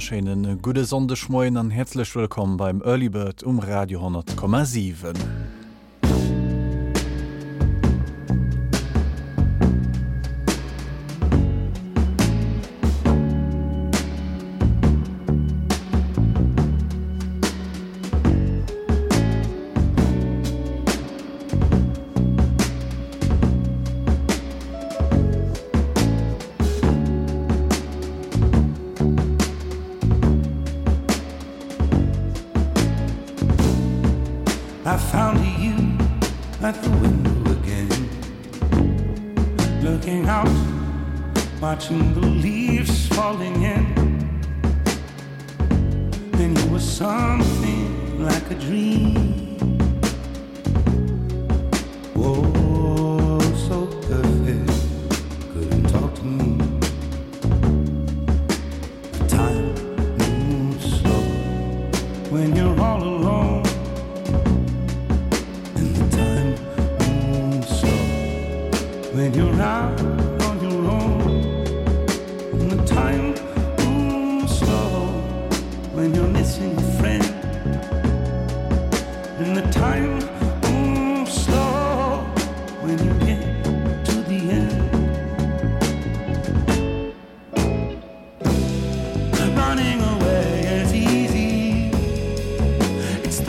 Schönen, e gute Sondeschmoien an herzlech wëkom beim Earlybird um Radio 100,7.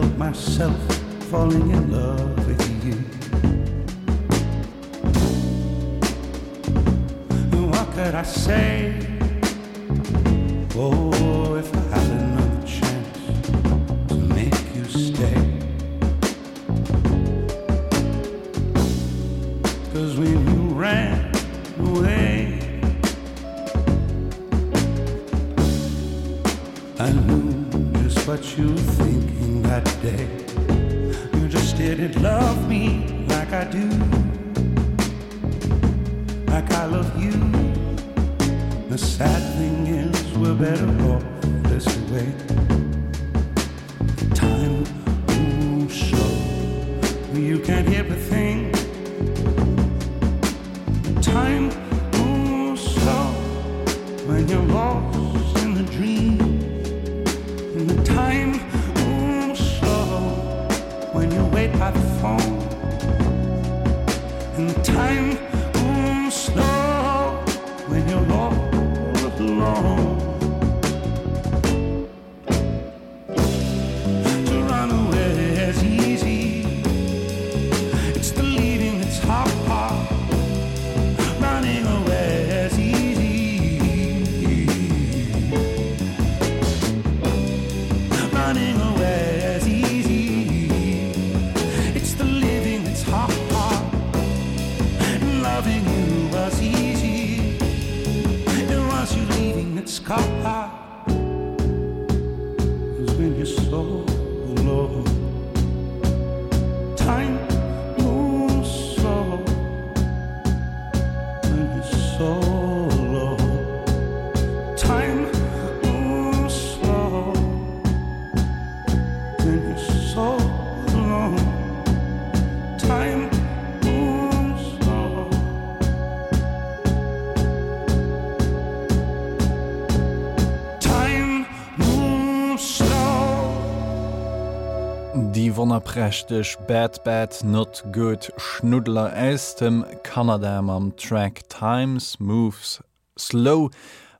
help myself falling in love with you. What could I say? Oh, if I hadn't. wannerprächtech Bad Bad not good Schnudler aus dem Kanada am Track Times Moves Slow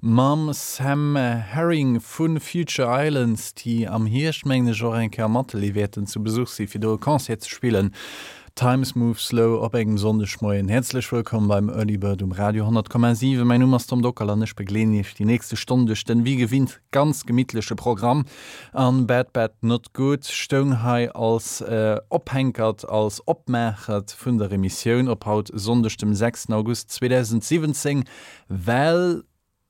Mam Sam Herring vun Future Islands, die am Hirschmengene Jorenker Matteliwten zu Besuch sie fir do Konzert spielen. Times Move slow op engem sondeschmoien herzlich willkommen beim Earlybird um Radio 10,7 mein Nummer Tom Dockerlanisch beglenisch die nächste Stunde. Denn wie gewinnt ganz gemmittliche Programm. An Bad Bad not gut Stonghai als äh, ophängert als opmerkert vun der Remissionioun op haut sonndech dem 6. August 2017 well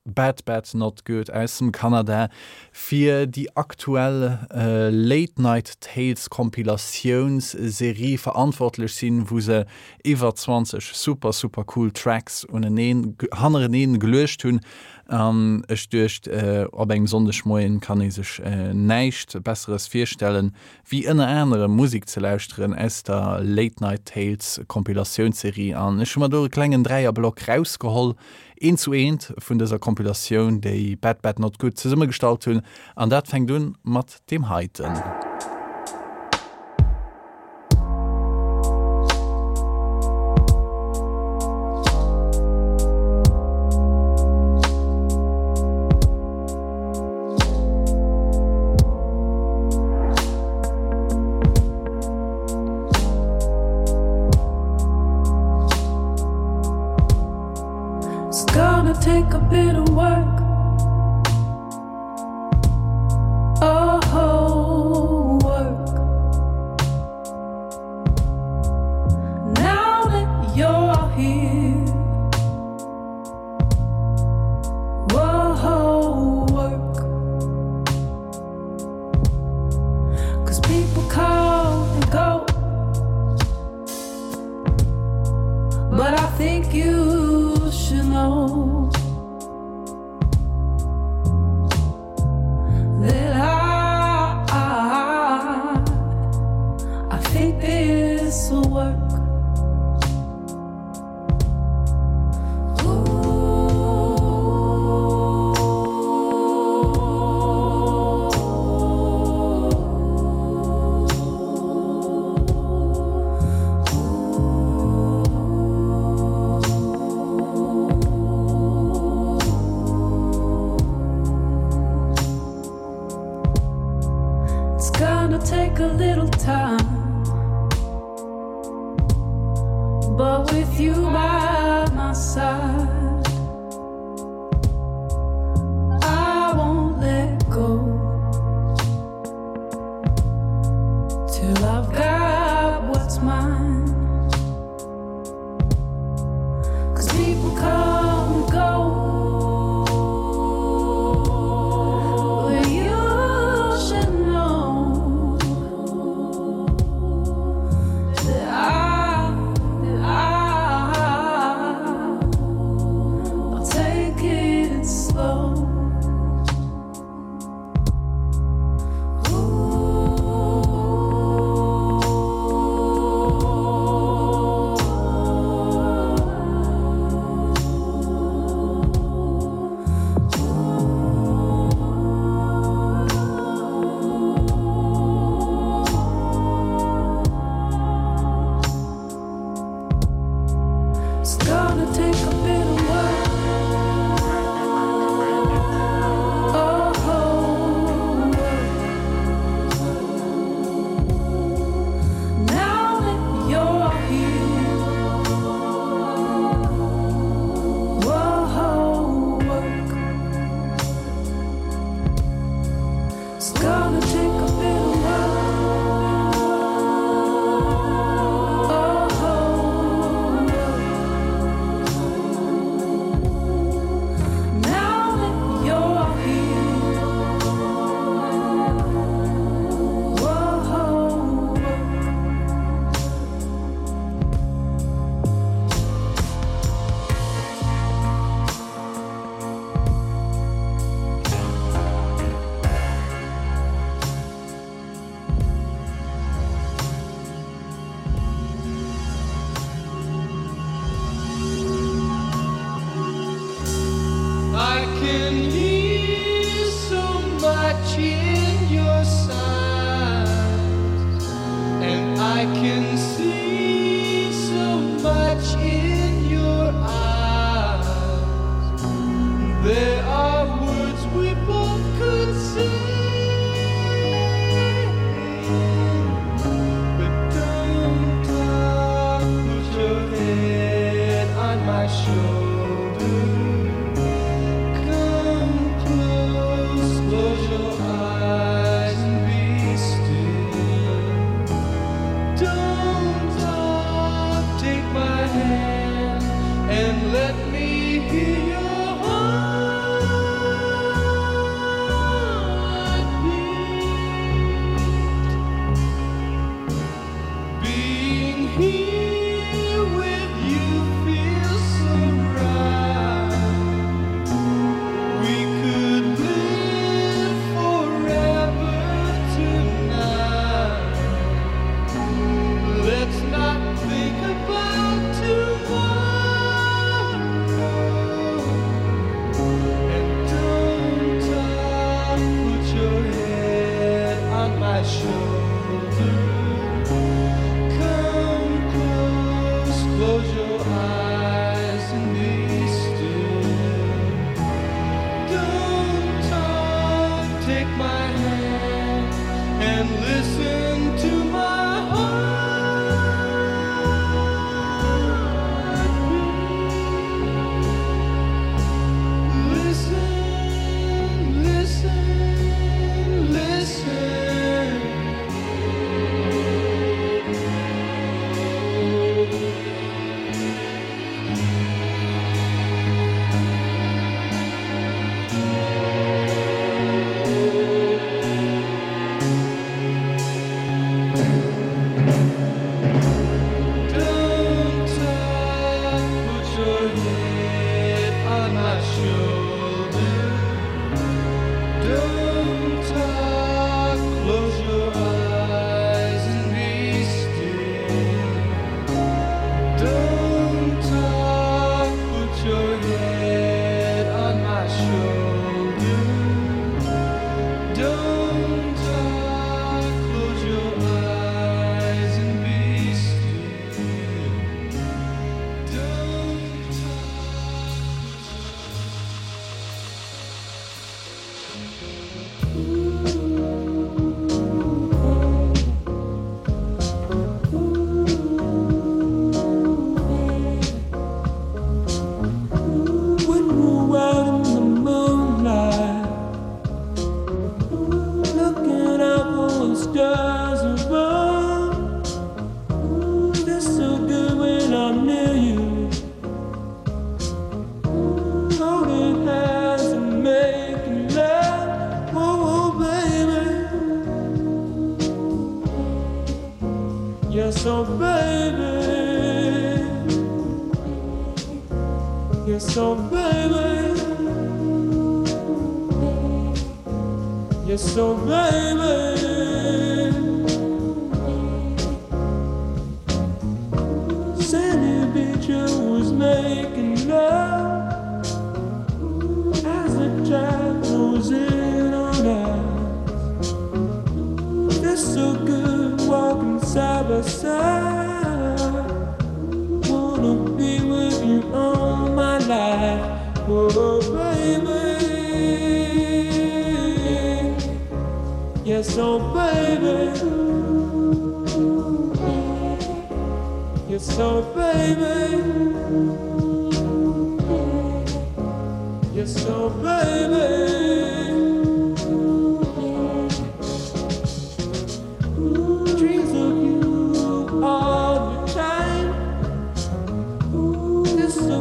Bad Bad not good aus dem Kanada fir die aktuelle äh, Late Night Tales Kompilationsserie verantwortlich sinn, wo se iwwer 20 super super cool Tracks und hanen gelecht hun ähm, Ech duercht äh, ob eng sondeschmoien kann e sech äh, neicht besseres firstellen, wie ënne enere Musik ze lausren es der Late Night Tales Kompilationsserie an. Ech schon mal do klengen dreier Block rausgeholl een zu eenent vun dieser Kompilatioun déi Bad Bad not gut ze summe gestalt hunn, an dat fängt dun mat dem Heiten. Ja.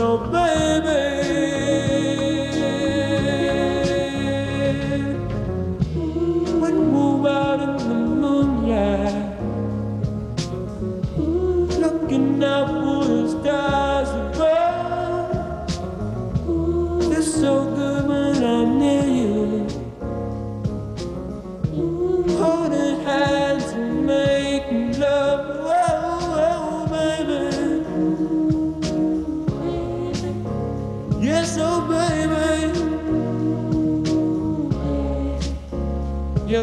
in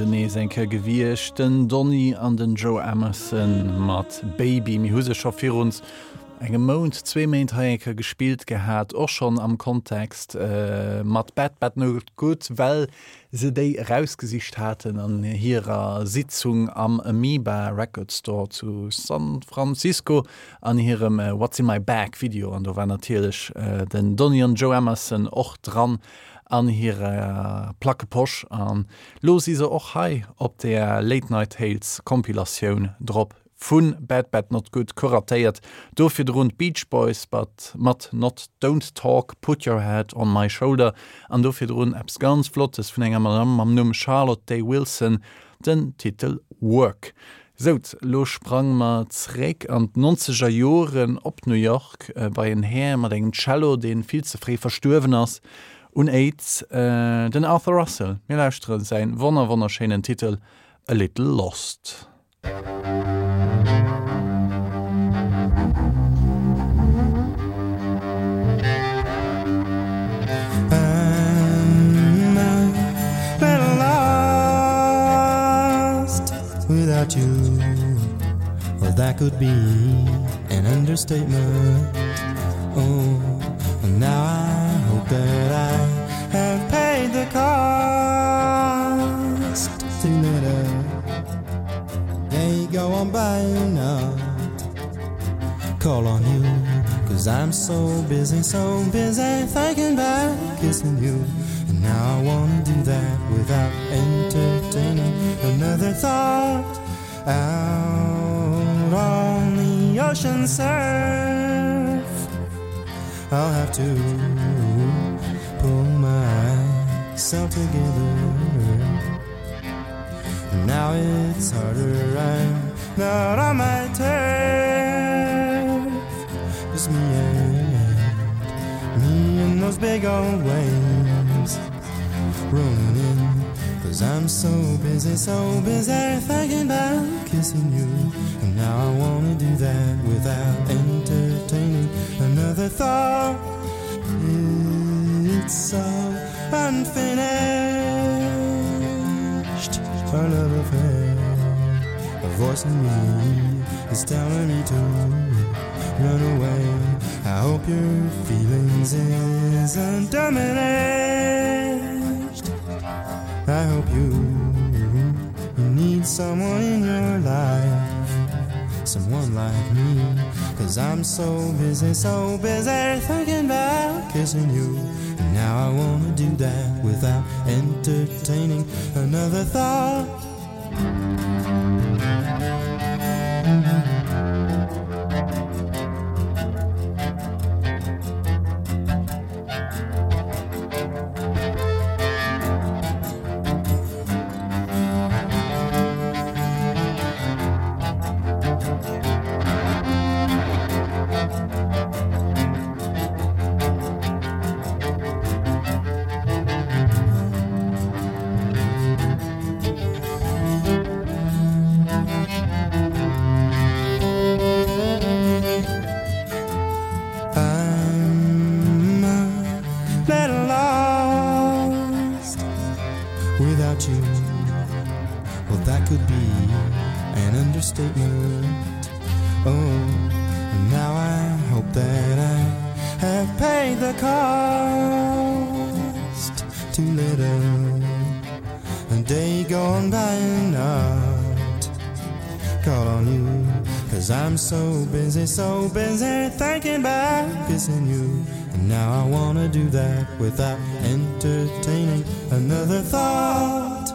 se nees enke gewiechten Donny an den Joe Emerson mat Baby mi husecher Firuns engem Mount zwee méint Haiker gespielt gehät och schon am Kontext äh, mat Bett Bett no gut, well se déi rausgesicht hatten an hireer Sitzung am Amoeba Record Store zu San Francisco an hirem äh, What's in my Back Video an do war natierlech äh, den Donny an Joe Emerson och dran an hier äh, placke Posch an los is och hei op der Late Night Hales Kompilationun drop. Vun Bad Bad not gut kuratéiert, dofir rund Beach Boys but mat not don't talk, put your head on my shoulder. An dofir run Apps ganz flottes vun enger am am Numm Charlotte Day Wilson den Titel „Work. Sot lo sprang maträg an 90er Joren op New York äh, bei en Herr mat engen Cello den viel zeré verstöwen ass, un AIDS äh, eh, den Arthur Russell mirlästre se wonner wonnerscheinen Titel a little lost. without you well that could be an understatement oh now I hope that I have paid the cost they go on by now. Call on you cause I'm so busy so busy thinking back kissing you. And now I won't do that without entertaining another thought. Out on the ocean surf I'll have to myself together. Now it's harder I'm not on my turf. It's me and me and those big old waves rolling in cause I'm so busy so busy thinking about kissing you. And now I want to do that without entertaining another thought. It's so unfinished love affair a voice in me is telling me to run away. I hope your feelings isn't diminished. I hope you you need someone in your life. Someone like me. Cause I'm so busy so busy thinking about kissing you now I want to do that without entertaining another thought so busy so busy thinking about kissing you. And now I wanna do that without entertaining another thought.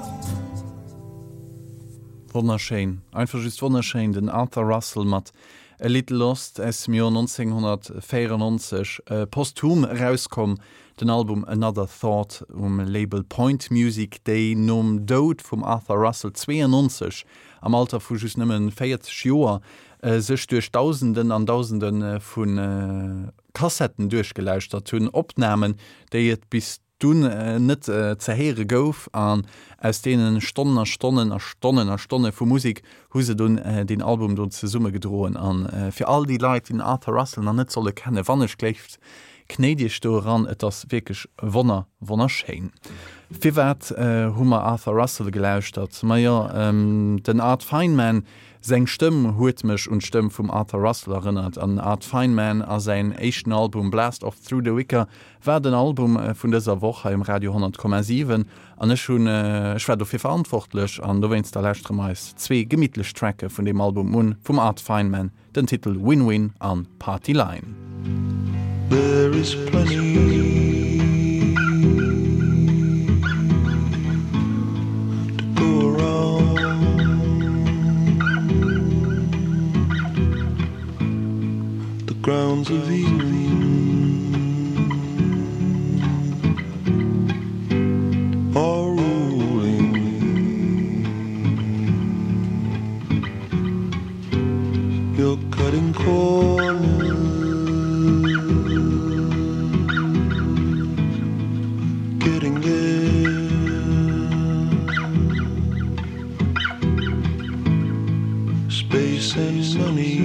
Wonnerschein einfach just wonnerschein den Arthur Russell mat A Little Lost es mir 1994 äh, posthum rauskom den Album Another Thought um Label Point Music Day num Dod vum Arthur Russell 92 am Alter vu just nëmmen feiert Joer äh, sech durch tausenden an tausenden äh, vun äh, Kassetten durchgeleicht dat hunn opnamen, déi et bis dun äh, net äh, zerheere gouf an aus denen Stonner Stonnen er Stonnen er Stonne vu Musik huse dun äh, den Album dun ze Summe gedroen an äh, fir all die Leiit in Arthur Russell an net solle kennen wannnech kleft knedich do ran et ass wirklich wonner wonner schein. Fiwer äh, Hummer Arthur Russell gelauscht dat Meier ja, ähm, den Art Feinman, Seng Stimme huet mech und Stimme vum Arthur Russell erinnert an Art Feynman a sein Asian Album Blast of Through the Wicker war den Album vun dieser Woche im Radio 10,7 an schon äh, schwer dofir verantwortlech an do west derlästre meist zwee gemidlech Tracke vun dem Album un vum Art Feynman. Den Titel „Win-Win an Partyline. There is plenty grounds of Eden are ruling you're cutting corners getting there space and money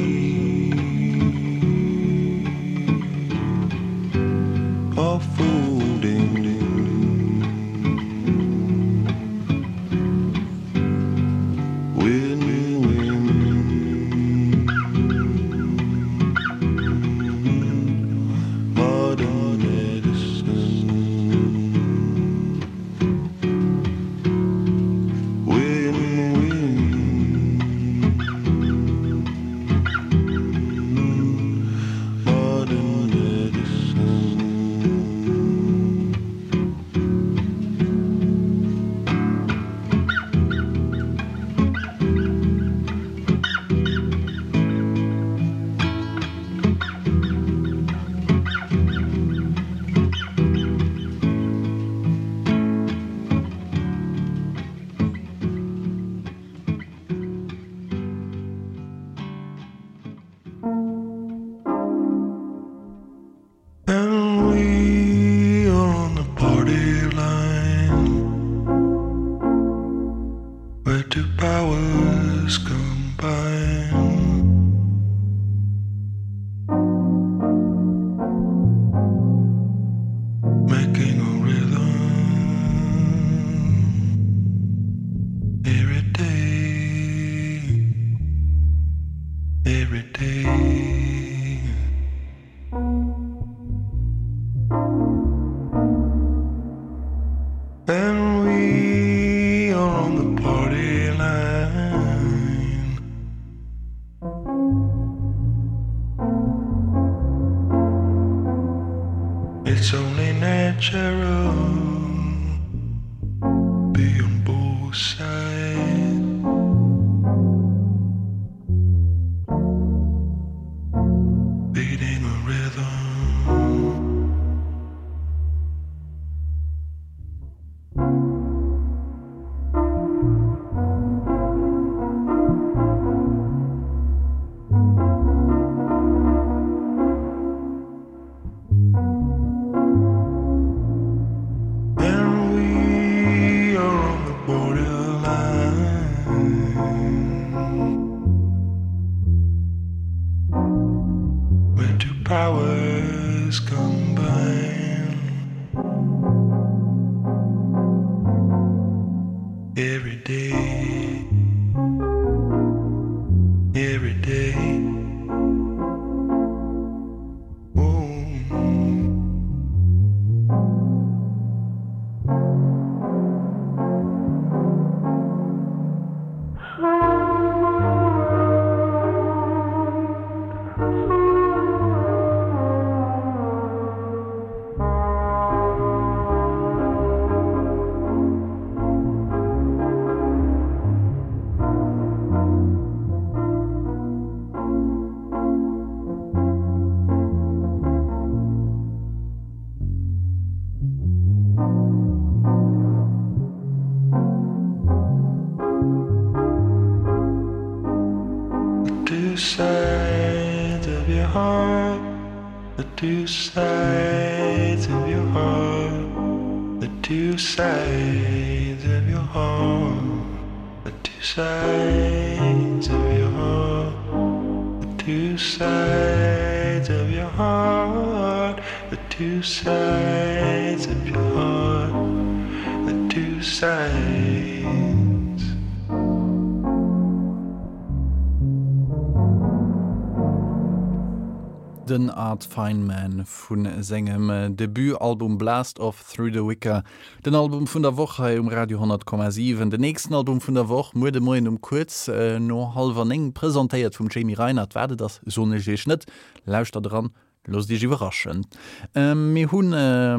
den Art Feynman vun segem Debüalbum Blast of Through the Wicker, den Album vun der Woche um Radio 10,7. Den nächsten Album vun der Woche mu de moiin um kurz äh, no halber eng präsentéiert vum Jamie Reinhard werde das sonne net, lauscht da dran los dich überraschen. Mi ähm, hunn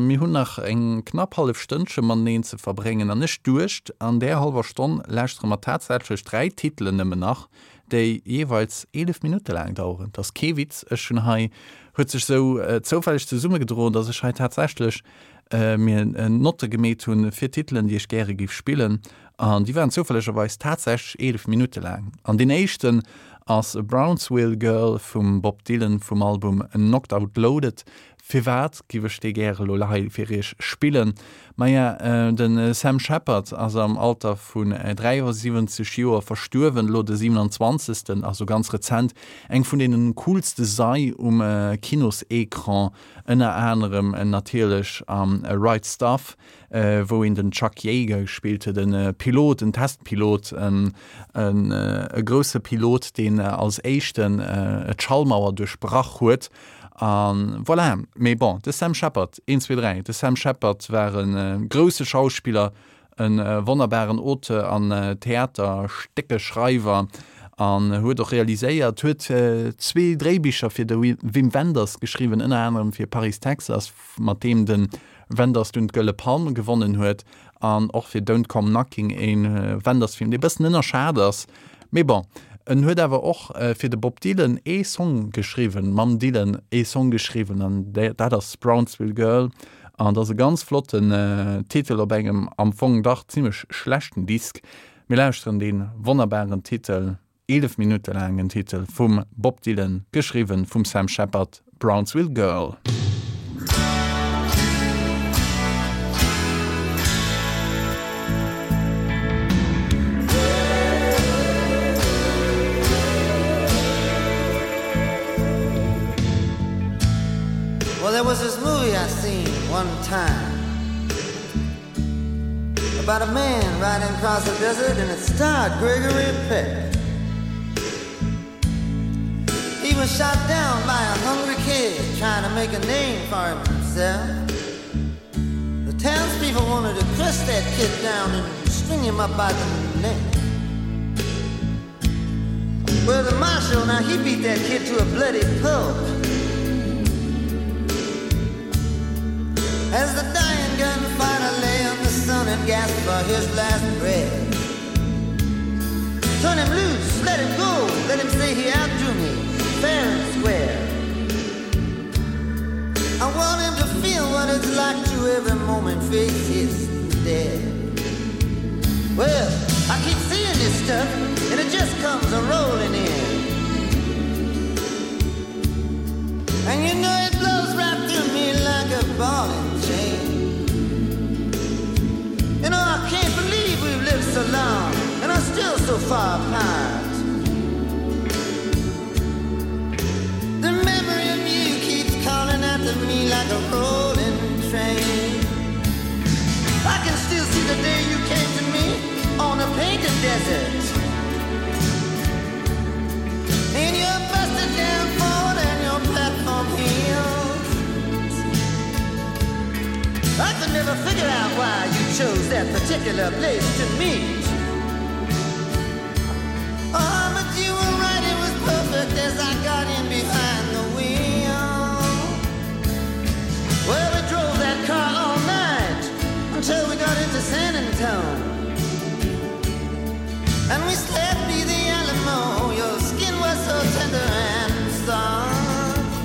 mi hunn hun nach eng knapp half Stündchen man neen ze verbringen an nech duercht an der halber Stonn lächt mat tatsächlich drei Titeln nëmme nach déi jeweils 11 Minuten lang dauern. Das Kewitz äh, schon hai huet sich so äh, zofällig zu Summe gedrohen, dat es tatsächlich äh, mir äh, Note gemet hun vier Titeln, die ich gerne gif spielen. an die waren zufälligerweise tatsächlich 11 Minuten lang. An den echten als Brownsville Girl vom Bob Dylan vom Album Knocked Out Loaded firwert giweste gre Lolafirch spillen. Meier ja, äh, den äh, Sam Shepherd ass am Alter vun äh, 370 Joer verstuwen lo de 27. also ganz rezent eng vun denen coolste sei um äh, Kinosekran ënner Änerem en natilech am ähm, Right Stuff, äh, wo in den Chuck Jäger spielte den äh, Pilot, den Testpilot en äh, grosse Pilot, den äh, als Echten äh, Schallmauer durchbrach huet an voilà. Méi bon de Sam Shepherd 123 de Sam Shepherd waren äh, grosse Schauspieler en äh, wonnerbaren Ote an äh, Theater stecke Schreiver an huet doch realiséiert. Huet äh, zwee Drébicher fir de Wim Wenders geschriwen in anderem fir Paris Texas mat dem den Wenders dun gëlle Palm gewonnen huet. An och fir Don't kom Knocking en äh, Wenders film de bessen ënner Schaders. Méi bon en huet awer och äh, fir de Bob Dylan e Song geschriven, Mam Dylan e Song geschriven an dat ass Brownsville Girl an dat se ganz flotten äh, Titel op engem am Fong dach ziemlichch schlechten Disk méläusren den wonnerbaren Titel 11 Minuten engen Titel vum Bob Dylan geschriven vum Sam Shepherd Brownsville Girl. One time. About a man riding across the desert and it starred Gregory Peck. He was shot down by a hungry kid trying to make a name for himself. The townspeople wanted to press that kid down and string him up by the neck. Well the marshal now he beat that kid to a bloody pulp as the dying gun finally lay on the sun and gas for his last breath. Turn him loose let him go let him say he outdrew me fair and square. I want him to feel what it's like to every moment face his dead well I keep seeing this stuff and it just comes a rolling in. And you know it blows right through me like a balling so far apart. The memory of you keeps calling after me like a rolling train. I can still see the day you came to me on a painted desert. And you're busted down forward and your platform healed I could never figure out why you chose that particular place to meet I got in behind the wheel. Well we drove that car all night until we got into San Antonio. And we slept be the Alamo. Your skin was so tender and soft.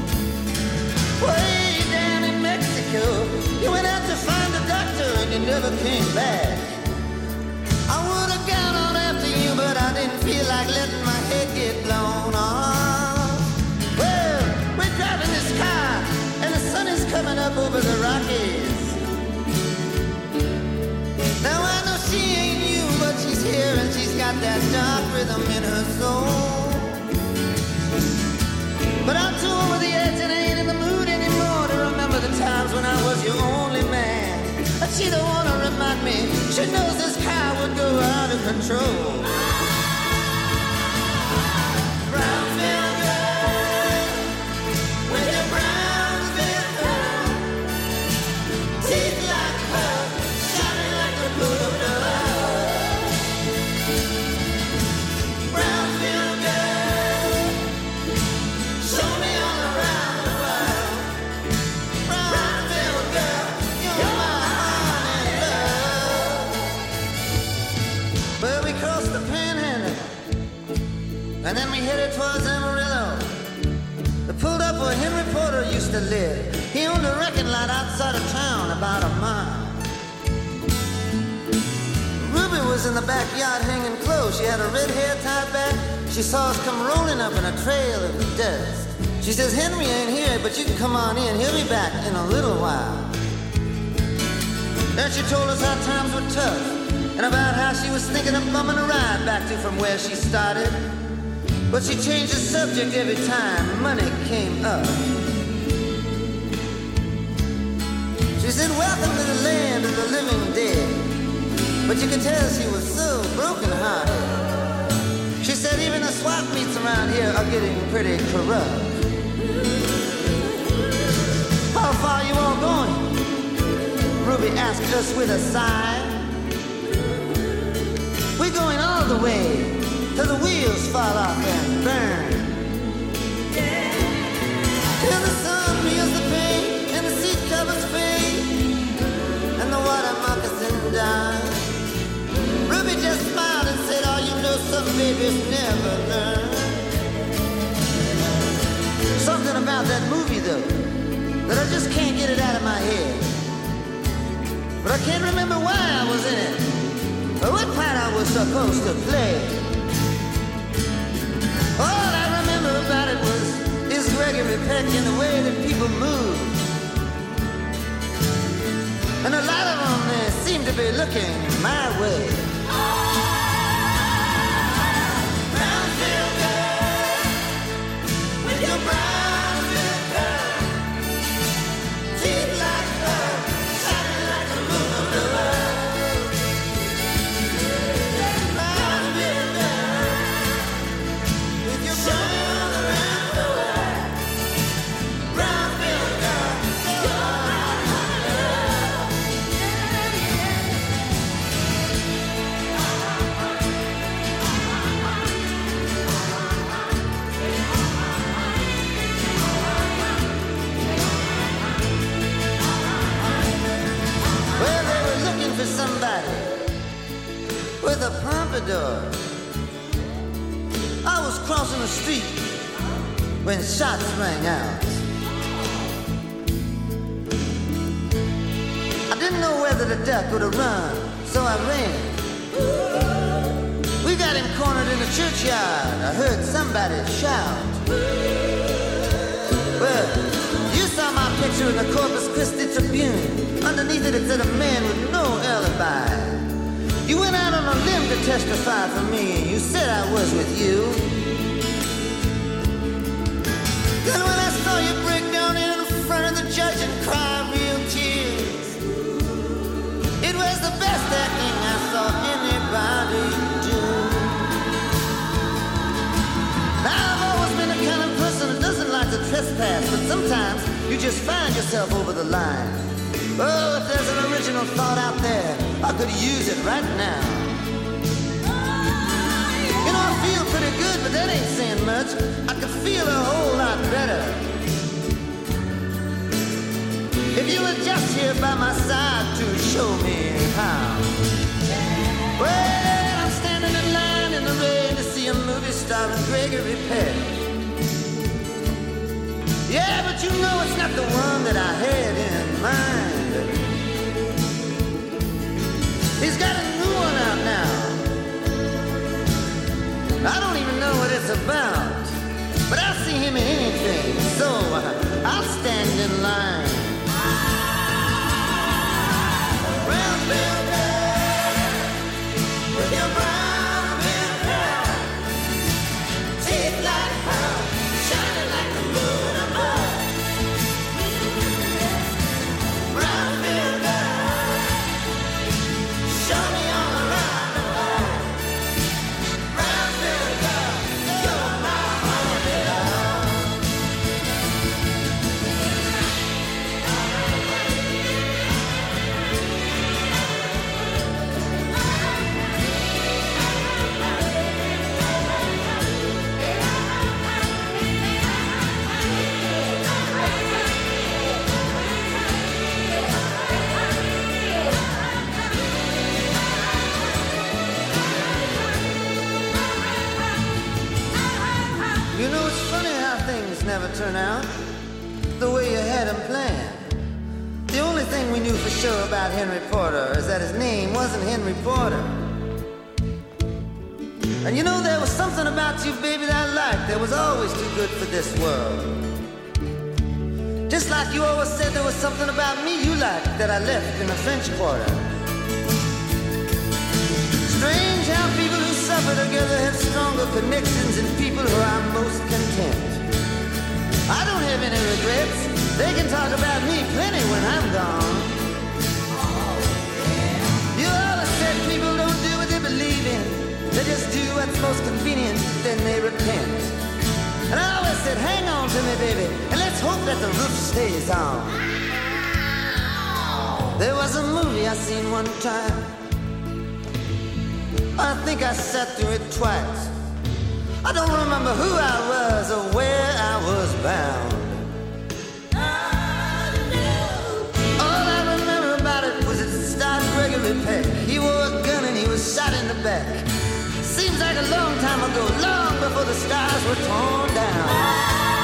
Way down in Mexico you went out to find a doctor and you never came back. I would have gone on after you but I didn't feel like letting my head get that dark rhythm in her soul. But I'm too over the edge and I ain't in the mood anymore to remember the times when I was your only man. But she don't want to remind me she knows this car would go out of control come rolling up in a trail of dust. She says Henry ain't here but you can come on in. He'll be back in a little while. Then she told us how times were tough and about how she was thinking of bumming a ride back to from where she started. But she changed the subject every time money came up. She said welcome to the land of the living dead. But you can tell she was so broken hearted even the swap meets around here are getting pretty corrupt. How far you all going? Ruby asked us with a sigh. We're going all the way till the wheels fall off and burn babies never learn. Something about that movie though but I just can't get it out of my head. But I can't remember why I was in it or what part I was supposed to play. All I remember about it was is Gregory Peck in the way that people move. And a lot of them they eh, seem to be looking my way pompadour I was crossing the street when shots rang out. I didn't know whether the duck would have run so I ran. We got him cornered in the churchyard. I heard somebody shout. Well you saw my picture in the Corpus Christi Tribune. Underneath it it said a man with no alibi You went out on a limb to testify for me and you said I was with you. Then when I saw you break down in front of the judge and cry real tears It was the best acting I saw anybody do. Now I've always been the kind of person that doesn't like to trespass but sometimes you just find yourself over the line Oh if there's an original thought out there. I could use it right now. You know I feel pretty good but that ain't saying much. I could feel a whole lot better. If you were just here by my side to show me how. Well I'm standing in line in the rain to see a movie starring Gregory Peck. Yeah but you know it's not the one that I had in mind he's got a new one out now. I don't even know what it's about but I'll see him in anything so I'll stand in line. With your turn out the way you had them planned. The only thing we knew for sure about Henry Porter is that his name wasn't Henry Porter. And you know there was something about you baby that I liked that was always too good for this world. Just like you always said there was something about me you liked that I left in the French Quarter. Strange how people who suffer together have stronger connections and people who are most content. I don't have any regrets. They can talk about me plenty when I'm gone. You always said people don't do what they believe in. They just do what's most convenient, then they repent. And I always said, hang on to me, baby, and let's hope that the roof stays on. There was a movie I seen one time. I think I sat through it twice. I don't remember who I was or where was bound. All I remember about it was it started Gregory Peck He wore a gun and he was shot in the back. Seems like a long time ago long before the stars were torn down.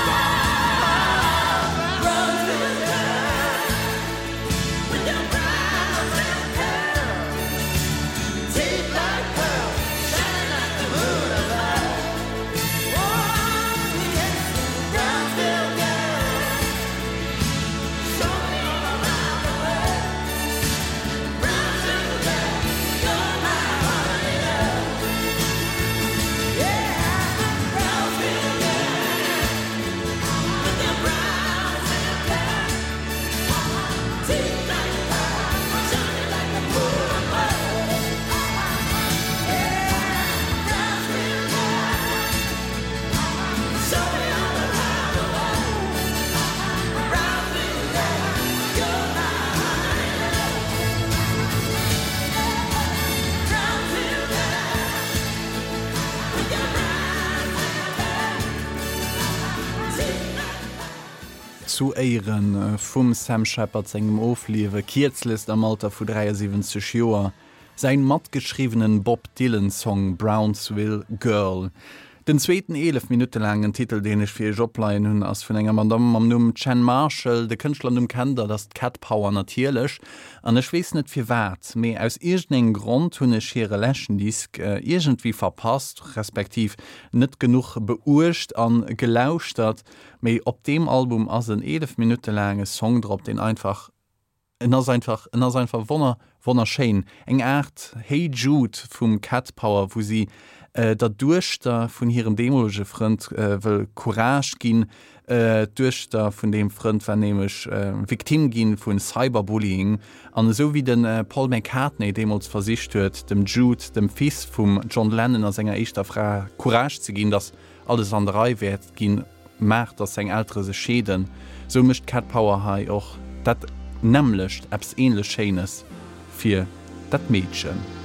zu Eieren vum Sam Shepherd engem Ofliewe Kierzlist am Alter vu 37 Joer, se matt geschriebenen Bob Dylan Song „Brownsville Girl. Den zweten 11 Minute langen Titel den ich fir Joblein hunn ass vun enger Madame am Numm Chen Marshall de Kënchtler um Kander das Cat Power natierlech an der schwees net fir wat. Méi aus irgendeng Grund hunne schere Lächen disk äh, irgendwie verpasst respektiv net genug beurcht an gelauscht dat méi op dem Album ass en 11 Minute lange Song drop den einfach ennner einfach ennner sein verwonner wonnner Schein. Eng Art Hey Jude vum Cat Power wo sie äh, dadurch da von ihrem demologische Front äh, will Courage gehen äh, durch da von dem Front vernehmisch äh, Viktim gehen von Cyberbullying an so wie den äh, Paul McCartney demos versicht hört dem Jude dem Fis vom John Lennon als Sänger ich da Frau Courage zu gehen das alles an drei wert gehen macht das sein ältere se Schäden so mischt Cat Power High auch dat nämlichlecht abs ähnlich Schenes für dat Mädchen.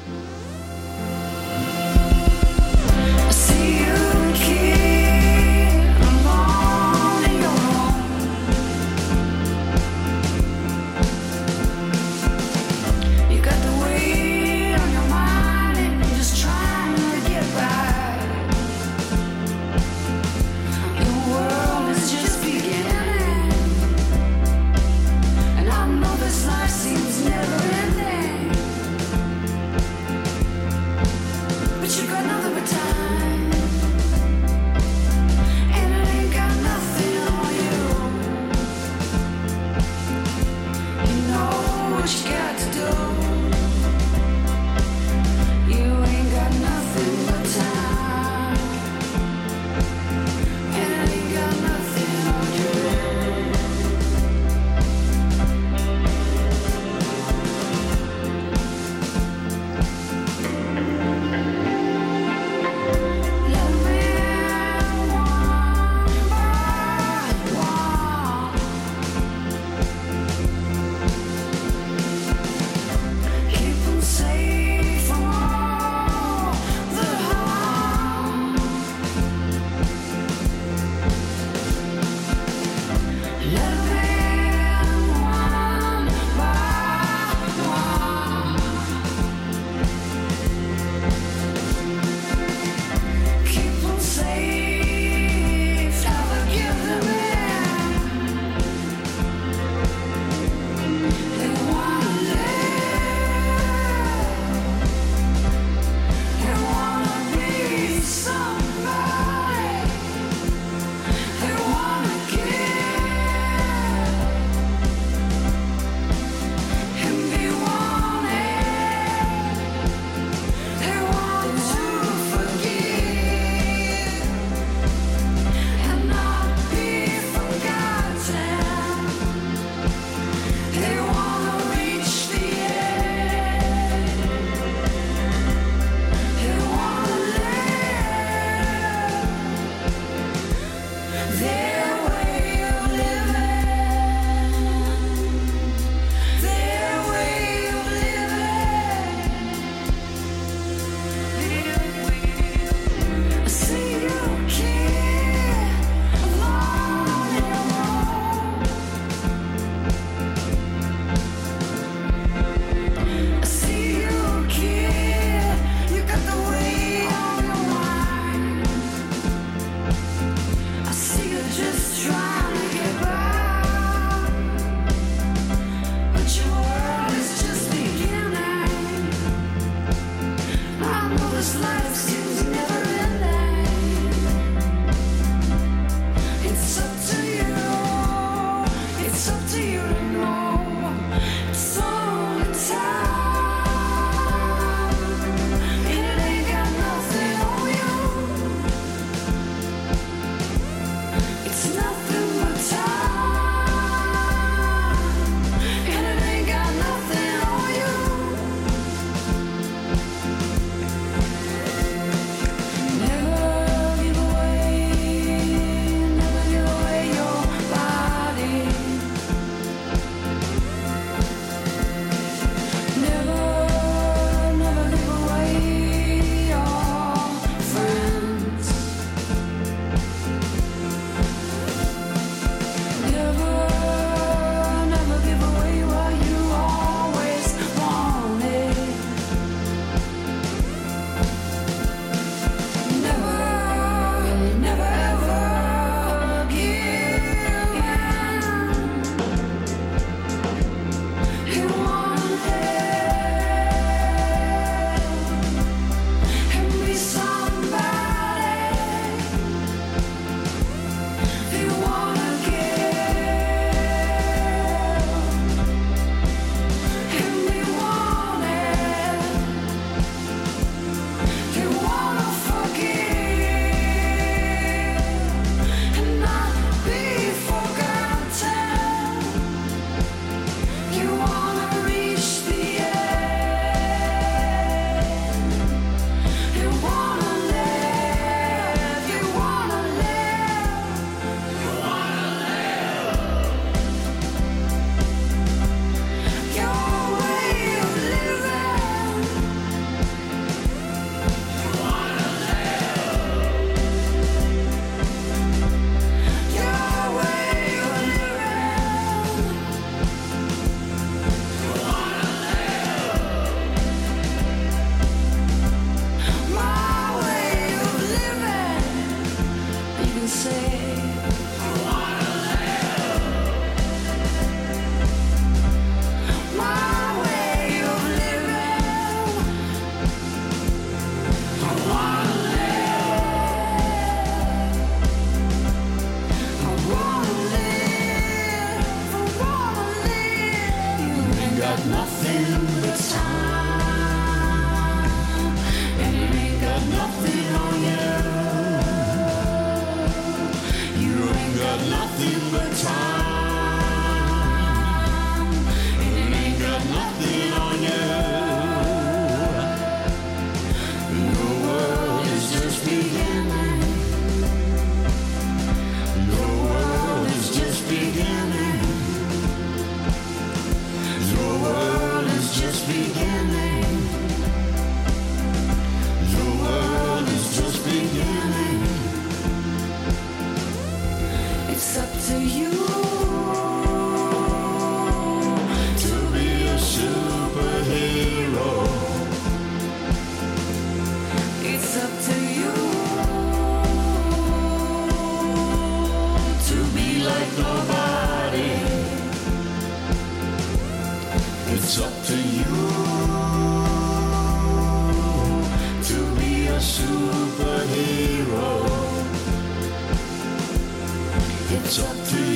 It's up to you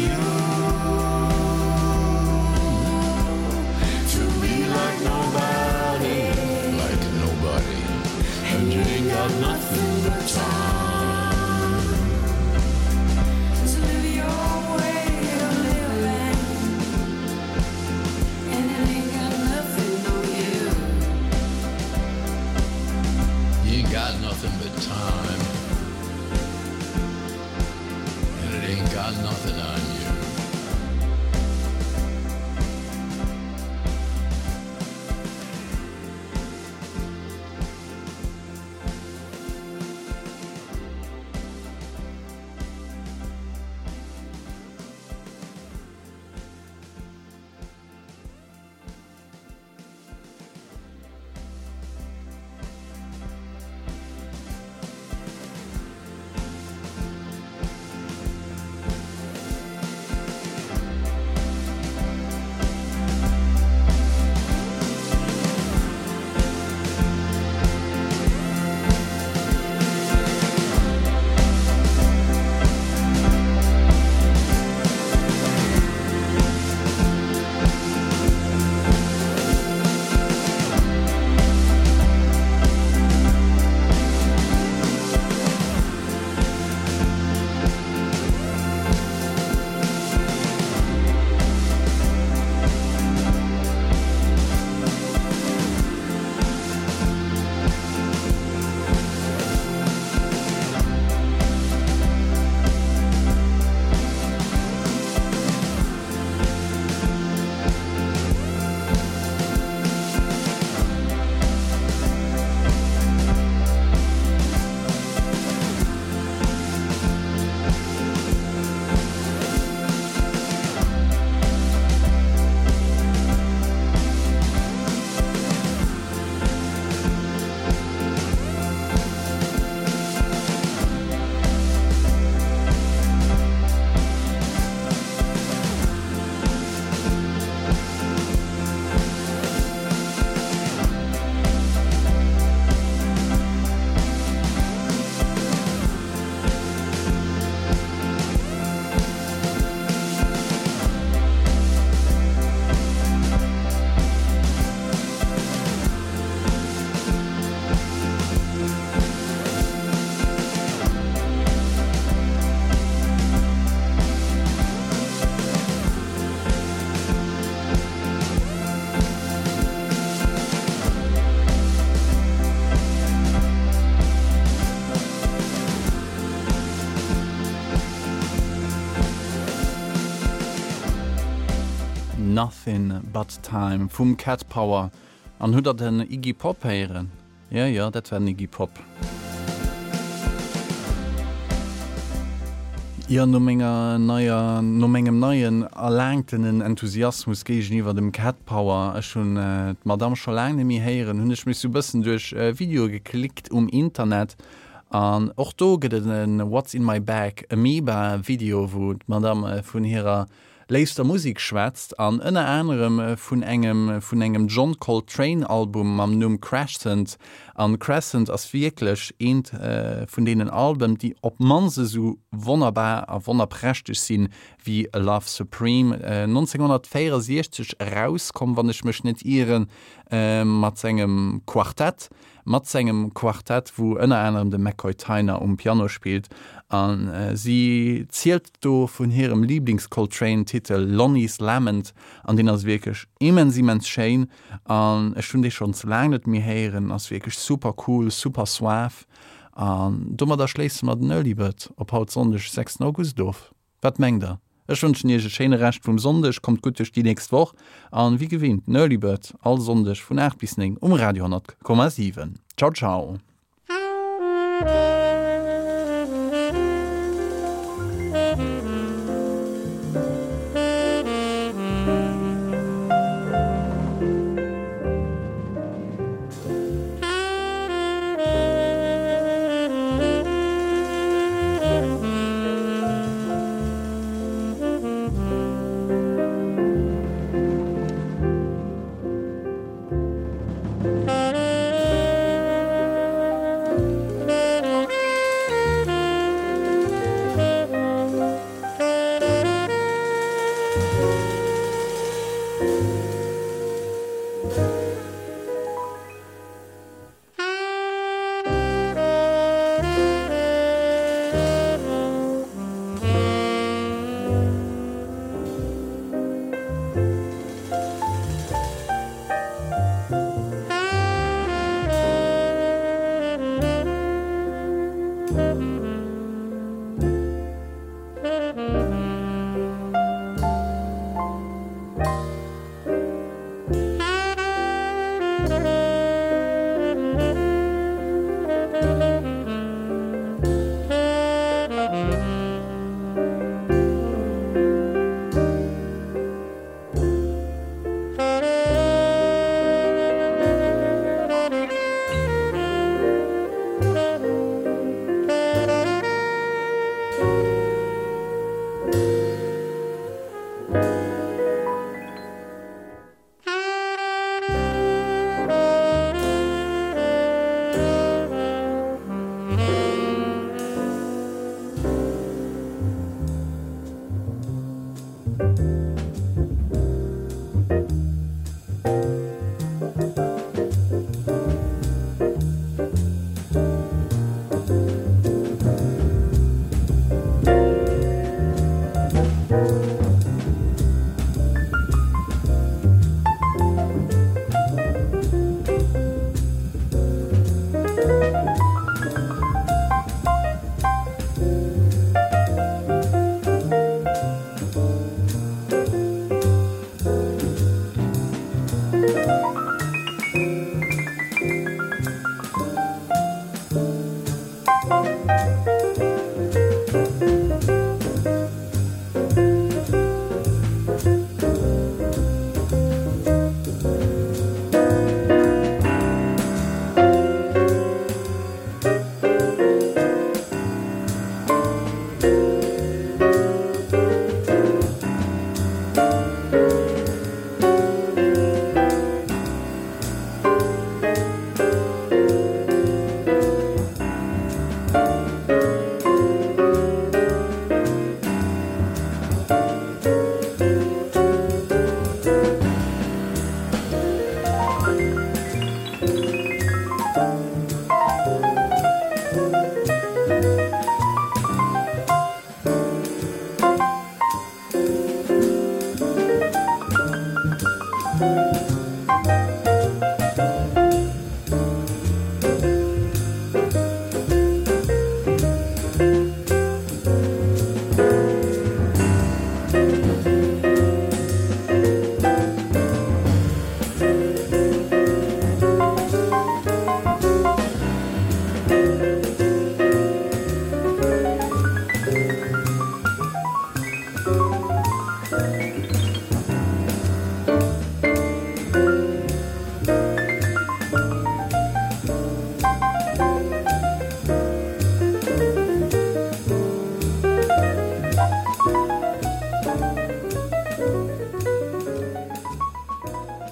nothing but time vum Cat Power an huder den Iggy Pop heieren. Ja ja, dat werden Iggy Pop. Ja no méger naier no engem neien erlängtenen Enthusiasmus géich iwwer dem Catpower Ech schon äh, Madame Scholangemi heieren hunnech mis bëssen duch äh, Video geklickt um Internet an och do gët den What's in my Bag e méber Video wot Madame äh, vun hireer leister Musik schwätzt an ënne enem vun engem vun engem John Coltrane Album am Numm Crashcent an Crescent ass wirklich eenent äh, vun denen Alben, die op manse so wonnerbar a wonnerprechtech sinn wie Love Supreme. Äh, 1964 rauskom wannnech mech net ieren äh, mat engem Quaartett, mat engem Quaartett, wo ënner enem de McCoyiner um Piano spielt. an äh, sie zielelt do vun hirem LieblingsColtrain-Titel Lonnie's Lament an den ass wirklich immen siemens an es hun Dich schon zelänet mir heieren ass wirklich super cool, super swaaf. An dummer der schläst mat nëllibet op haut sondech 6. August doof. Wat mengg der? Ech wünschen Schene recht vum Sondech kommt gutch die näst woch an wie gewinnt Nöllibert all sondech vun 8 bisning um Radio 10,7. Ciao ciao!